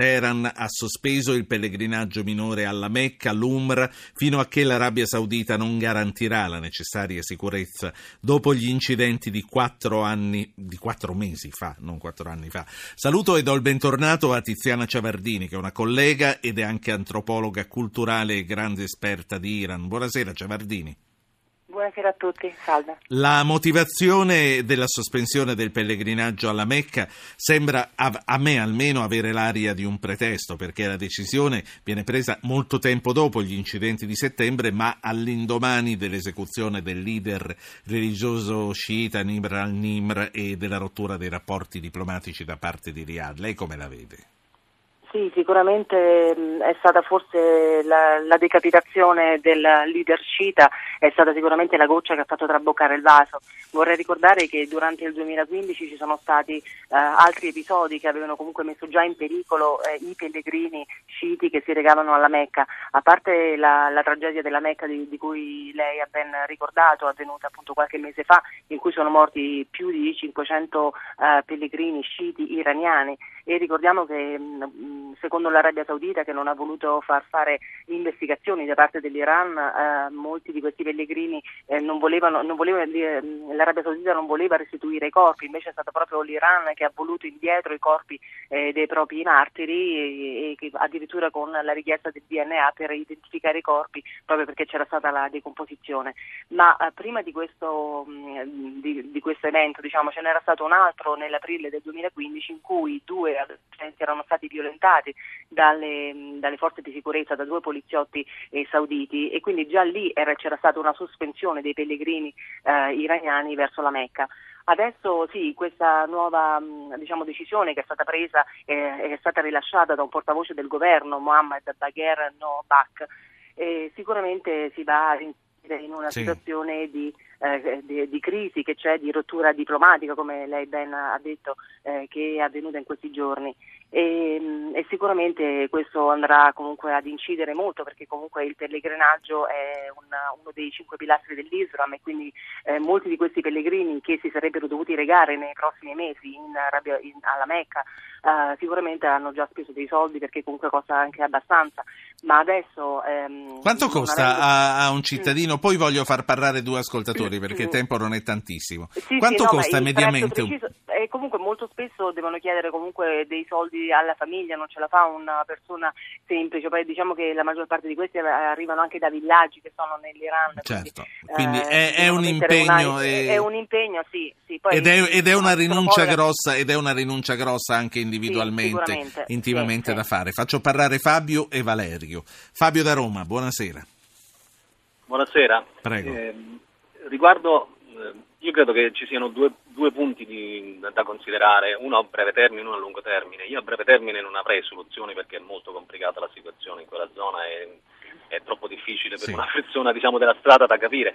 Teheran ha sospeso il pellegrinaggio minore alla Mecca, l'Umra, fino a che l'Arabia Saudita non garantirà la necessaria sicurezza dopo gli incidenti di quattro anni, di quattro mesi fa, non quattro anni fa. Saluto e do il bentornato a Tiziana Ciavardini, che è una collega ed è anche antropologa culturale e grande esperta di Iran. Buonasera Ciavardini. Buonasera a tutti, salve. La motivazione della sospensione del pellegrinaggio alla Mecca sembra, a me almeno, avere l'aria di un pretesto, perché la decisione viene presa molto tempo dopo gli incidenti di settembre, ma all'indomani dell'esecuzione del leader religioso sciita Nimr al-Nimr e della rottura dei rapporti diplomatici da parte di Riyadh. Lei come la vede? Sì, sicuramente mh, è stata forse la, la, decapitazione del leader sciita, è stata sicuramente la goccia che ha fatto traboccare il vaso. Vorrei ricordare che durante il 2015 ci sono stati eh, altri episodi che avevano comunque messo già in pericolo eh, i pellegrini sciiti che si regavano alla Mecca, a parte la, la tragedia della Mecca di, di, cui lei ha ben ricordato, avvenuta appunto qualche mese fa, in cui sono morti più di 500 eh, pellegrini sciiti iraniani e ricordiamo che mh, secondo l'Arabia Saudita che non ha voluto far fare investigazioni da parte dell'Iran, eh, molti di questi pellegrini eh, non volevano, non volevano, eh, l'Arabia Saudita non voleva restituire i corpi, invece è stato proprio l'Iran che ha voluto indietro i corpi eh, dei propri martiri e, e addirittura con la richiesta del DNA per identificare i corpi proprio perché c'era stata la decomposizione. Ma eh, prima di questo, mh, di, di questo evento diciamo, ce n'era stato un altro nell'aprile del 2015 in cui due adolescenti erano stati violentati dalle, dalle, forze di sicurezza, da due poliziotti eh, sauditi e quindi già lì era, c'era stata una sospensione dei pellegrini eh, iraniani verso la Mecca. Adesso sì, questa nuova diciamo, decisione che è stata presa eh, è stata rilasciata da un portavoce del governo, Mohammed Bagher Nobak, eh, sicuramente si va in una sì. situazione di, eh, di, di, crisi che c'è, di rottura diplomatica, come lei ben ha detto, eh, che è avvenuta in questi giorni e, mm, e, sicuramente questo andrà comunque ad incidere molto perché comunque il pellegrinaggio è una, uno dei cinque pilastri dell'Islam e quindi eh, molti di questi pellegrini che si sarebbero dovuti regare nei prossimi mesi in Arabia, in, alla Mecca eh, sicuramente hanno già speso dei soldi perché comunque costa anche abbastanza ma adesso ehm, quanto costa avendo... a, a, un cittadino? Mm. Poi voglio far parlare due ascoltatori perché mm. il tempo non è tantissimo. Sì, quanto sì, no, costa mediamente? Preciso, e comunque molto spesso devono chiedere comunque dei soldi alla famiglia, non ce la fa una persona semplice, poi diciamo che la maggior parte di questi arrivano anche da villaggi che sono nell'Iran. Certo, quindi, quindi eh, è, è, un impegno, una, e... è, un impegno. sì. sì. Poi, ed, è, ed, è, una rinuncia grossa, ed è una rinuncia grossa anche individualmente, sì, intimamente sì, da fare. Faccio parlare Fabio e Valerio. Fabio da Roma, buonasera. Buonasera. Prego. Eh, riguardo io credo che ci siano due, due punti di, da considerare, uno a breve termine e uno a lungo termine. Io a breve termine non avrei soluzioni perché è molto complicata la situazione in quella zona e è troppo difficile per sì. una persona diciamo, della strada da capire.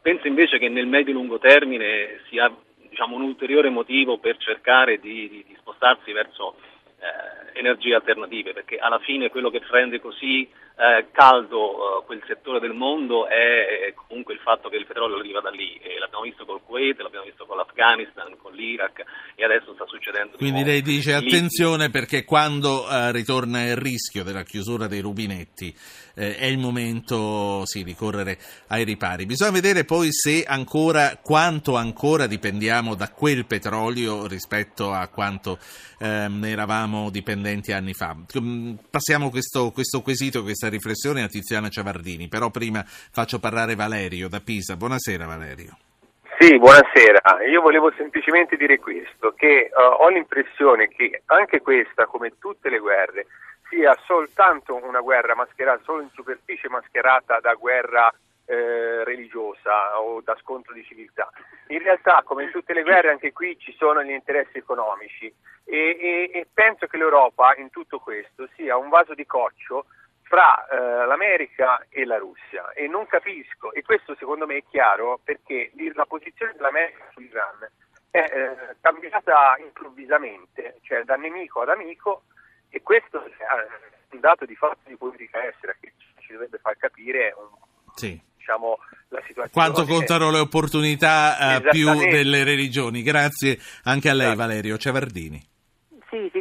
Penso invece che nel medio-lungo termine sia diciamo, un ulteriore motivo per cercare di, di, di spostarsi verso eh, energie alternative, perché alla fine quello che rende così eh, caldo eh, quel settore del mondo è, comunque il fatto che il petrolio arriva da lì e l'abbiamo visto col Kuwait, l'abbiamo visto con l'Afghanistan, con l'Iraq e adesso sta succedendo. Quindi lei dice attenzione perché quando eh, ritorna il rischio della chiusura dei rubinetti eh, è il momento sì, di correre ai ripari. Bisogna vedere poi se ancora, quanto ancora dipendiamo da quel petrolio rispetto a quanto ehm, ne eravamo dipendenti anni fa. Passiamo questo, questo quesito, questa questa riflessione a Tiziana Ciavardini, però prima faccio parlare Valerio da Pisa. Buonasera Valerio. Sì, buonasera. Io volevo semplicemente dire questo, che uh, ho l'impressione che anche questa, come tutte le guerre, sia soltanto una guerra mascherata, solo in superficie mascherata da guerra eh, religiosa o da scontro di civiltà. In realtà, come in tutte le guerre, anche qui ci sono gli interessi economici e, e, e penso che l'Europa in tutto questo sia un vaso di coccio fra eh, l'America e la Russia e non capisco, e questo secondo me è chiaro perché la posizione dell'America sull'Iran è eh, cambiata improvvisamente, cioè da nemico ad amico e questo è un dato di fatto di politica estera che ci dovrebbe far capire un, sì. diciamo, la situazione. Quanto contano le opportunità eh, più delle religioni. Grazie anche a lei Valerio Ciavardini.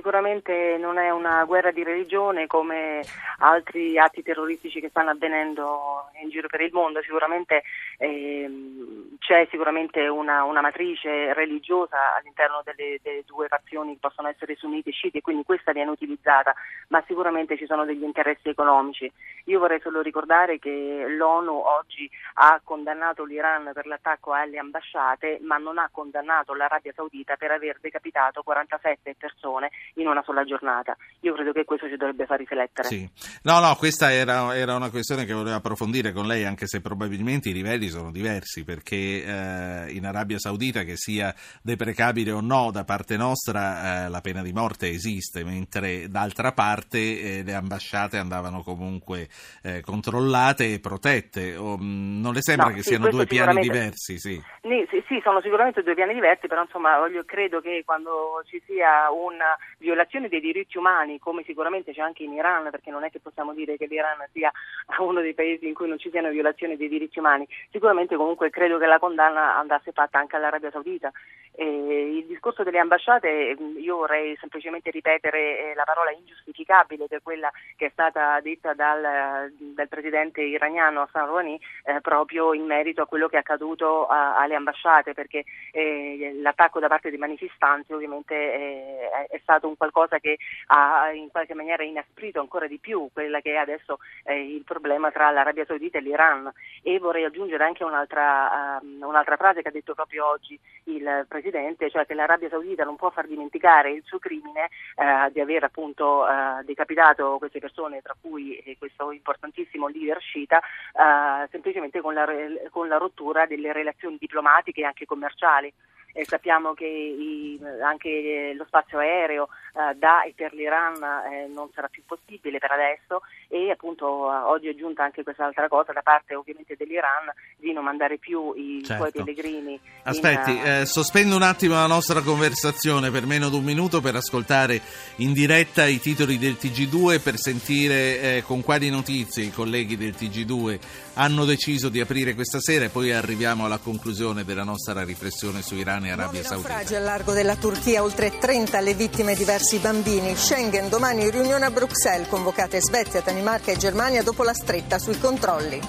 Sicuramente non è una guerra di religione come altri atti terroristici che stanno avvenendo in giro per il mondo, sicuramente ehm, c'è sicuramente una, una, matrice religiosa all'interno delle, delle, due fazioni che possono essere sunniti e sciiti e quindi questa viene utilizzata, ma sicuramente ci sono degli interessi economici. Io vorrei solo ricordare che l'ONU oggi ha condannato l'Iran per l'attacco alle ambasciate, ma non ha condannato l'Arabia Saudita per aver decapitato 47 persone in una sola giornata. Io credo che questo ci dovrebbe far riflettere. Sì. No, no, questa era, era, una questione che volevo approfondire con lei, anche se probabilmente i livelli sono diversi, perché eh, in Arabia Saudita, che sia deprecabile o no da parte nostra, eh, la pena di morte esiste, mentre d'altra parte eh, le ambasciate andavano comunque eh, controllate e protette. O, mh, non le sembra no, che sì, siano due piani diversi? Sì. Sì, sì, sono sicuramente due piani diversi, però insomma voglio, credo che quando ci sia una violazione dei diritti umani, come sicuramente c'è anche in Iran, perché non è che possiamo dire che l'Iran sia uno dei paesi in cui non ci siano violazioni dei diritti umani, sicuramente comunque credo che la condanna andasse fatta anche all'Arabia Saudita. Eh, il discorso delle ambasciate, io vorrei semplicemente ripetere eh, la parola ingiustificabile, che è quella che è stata detta dal, dal presidente iraniano Hassan Rouhani eh, proprio in merito a quello che è accaduto a, alle ambasciate, perché eh, l'attacco da parte dei manifestanti ovviamente eh, è stato un qualcosa che ha in qualche maniera inasprito ancora di più quella che è adesso eh, il problema tra l'Arabia Saudita e l'Iran. E vorrei aggiungere anche un'altra, um, un'altra frase che ha detto proprio oggi il Presidente, cioè che l'Arabia Saudita non può far dimenticare il suo crimine eh, di aver appunto eh, decapitato queste persone, tra cui eh, questo importantissimo leader sciita, eh, semplicemente con la, con la rottura delle relazioni diplomatiche e anche commerciali eh, sappiamo che i, anche lo spazio aereo eh, da e per l'Iran eh, non sarà più possibile per adesso e appunto eh, oggi è giunta anche quest'altra cosa da parte ovviamente dell'Iran di non mandare più i certo. suoi pellegrini. Aspetti, in, eh, sospendo un attimo la nostra conversazione per meno di un minuto per ascoltare in diretta i titoli del TG2 per sentire eh, con quali notizie i colleghi del TG2 hanno deciso di aprire questa sera e poi arriviamo alla conclusione della nostra riflessione su Iran e Arabia Saudita. naufragi al largo della Turchia, oltre 30 le vittime, diversi bambini. Schengen, domani riunione a Bruxelles, convocate Svezia, Danimarca e Germania dopo la stretta sui controlli.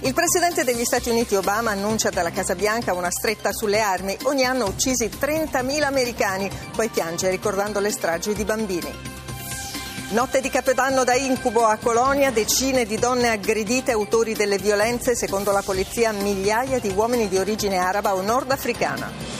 Il presidente degli Stati Uniti Obama annuncia dalla Casa Bianca una stretta sulle armi. Ogni anno uccisi 30.000 americani, poi piange ricordando le stragi di bambini. Notte di Capodanno da incubo a Colonia, decine di donne aggredite, autori delle violenze, secondo la polizia migliaia di uomini di origine araba o nordafricana.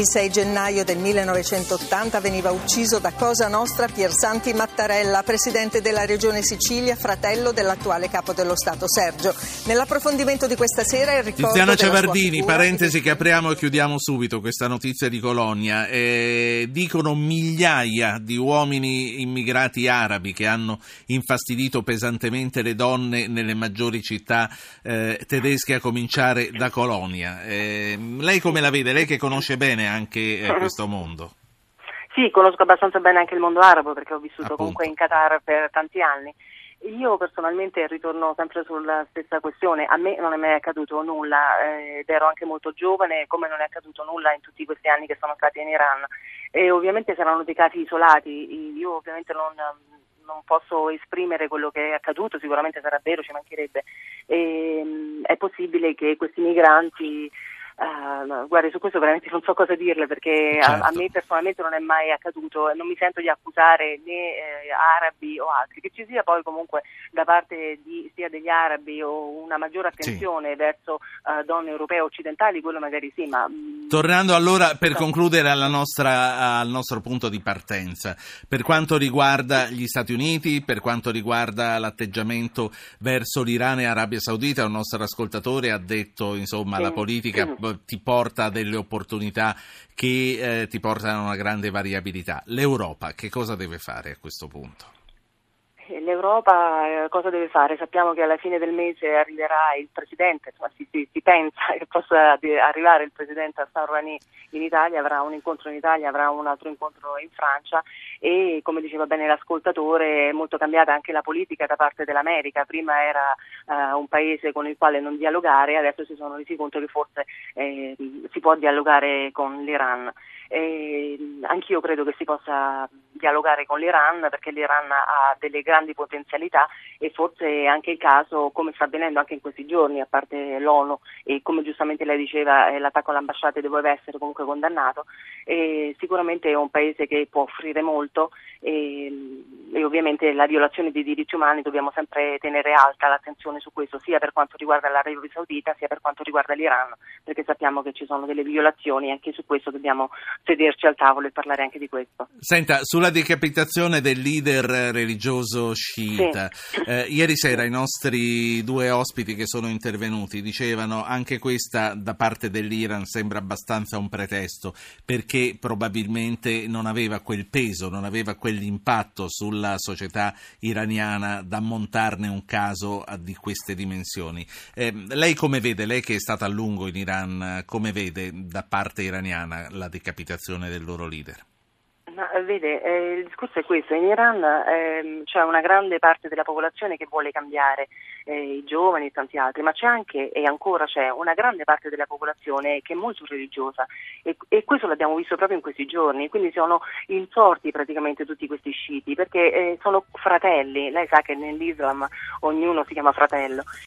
Il 6 gennaio del 1980 veniva ucciso da Cosa Nostra Piersanti Mattarella, presidente della regione Sicilia, fratello dell'attuale capo dello Stato Sergio. Nell'approfondimento di questa sera il ricordo Tiziana Ciavardini, parentesi che apriamo e chiudiamo subito questa notizia di Colonia. Eh, dicono migliaia di uomini immigrati arabi che hanno infastidito pesantemente le donne nelle maggiori città eh, tedesche a cominciare da Colonia. Eh, lei come la vede? Lei che conosce bene bene anche eh, questo mondo. Sì, conosco abbastanza bene anche il mondo arabo perché ho vissuto Appunto. comunque in Qatar per tanti anni. Io personalmente ritorno sempre sulla stessa questione, a me non è mai accaduto nulla eh, ed ero anche molto giovane, come non è accaduto nulla in tutti questi anni che sono stati in Iran e ovviamente saranno dei casi isolati, io ovviamente non, non posso esprimere quello che è accaduto, sicuramente sarà vero, ci mancherebbe, e, ehm, è possibile che questi migranti Uh, guardi, su questo veramente non so cosa dirle perché certo. a, a, me personalmente non è mai accaduto e non mi sento di accusare né eh, arabi o altri. Che ci sia poi comunque da parte di, sia degli arabi o una maggiore attenzione sì. verso uh, donne europee occidentali, quello magari sì, ma... Mm, Tornando allora per concludere nostra, al nostro punto di partenza, per quanto riguarda gli Stati Uniti, per quanto riguarda l'atteggiamento verso l'Iran e Arabia Saudita, un nostro ascoltatore ha detto insomma sì. la politica... Sì ti porta a delle opportunità che eh, ti portano a una grande variabilità. L'Europa che cosa deve fare a questo punto? l'Europa eh, cosa deve fare? Sappiamo che alla fine del mese arriverà il Presidente, insomma, si, si, si, pensa che possa arrivare il Presidente a San Rouhani in Italia, avrà un incontro in Italia, avrà un altro incontro in Francia e come diceva bene l'ascoltatore è molto cambiata anche la politica da parte dell'America, prima era uh, un paese con il quale non dialogare, adesso si sono resi conto che forse eh, si può dialogare con l'Iran. E anch'io credo che si possa dialogare con l'Iran perché l'Iran ha delle grandi potenzialità e forse è anche il caso, come sta avvenendo anche in questi giorni, a parte l'ONU e come giustamente lei diceva eh, l'attacco all'ambasciata doveva essere comunque condannato, e sicuramente è un paese che può offrire molto e, e ovviamente la violazione dei diritti umani dobbiamo sempre tenere alta l'attenzione su questo, sia per quanto riguarda l'Arabia Saudita sia per quanto riguarda l'Iran, perché sappiamo che ci sono delle violazioni e anche su questo dobbiamo sederci al tavolo e parlare anche di questo. Senta, sulla decapitazione del leader religioso sciita, sì. eh, ieri sera i nostri due ospiti che sono intervenuti dicevano anche questa da parte dell'Iran sembra abbastanza un pretesto perché probabilmente non aveva quel peso, non aveva quell'impatto sulla società iraniana da montarne un caso di queste dimensioni. Eh, lei come vede, lei che è stata a lungo in Iran, come vede da parte iraniana la decapitazione del loro leader? Ma, vede, eh, il discorso è questo, in Iran eh, c'è una grande parte della popolazione che vuole cambiare, eh, i giovani e tanti altri, ma c'è anche e ancora c'è una grande parte della popolazione che è molto religiosa. E, e questo l'abbiamo visto proprio in questi giorni, quindi sono insorti praticamente tutti questi sciiti perché eh, sono fratelli, lei sa che nell'Islam ognuno si chiama fratello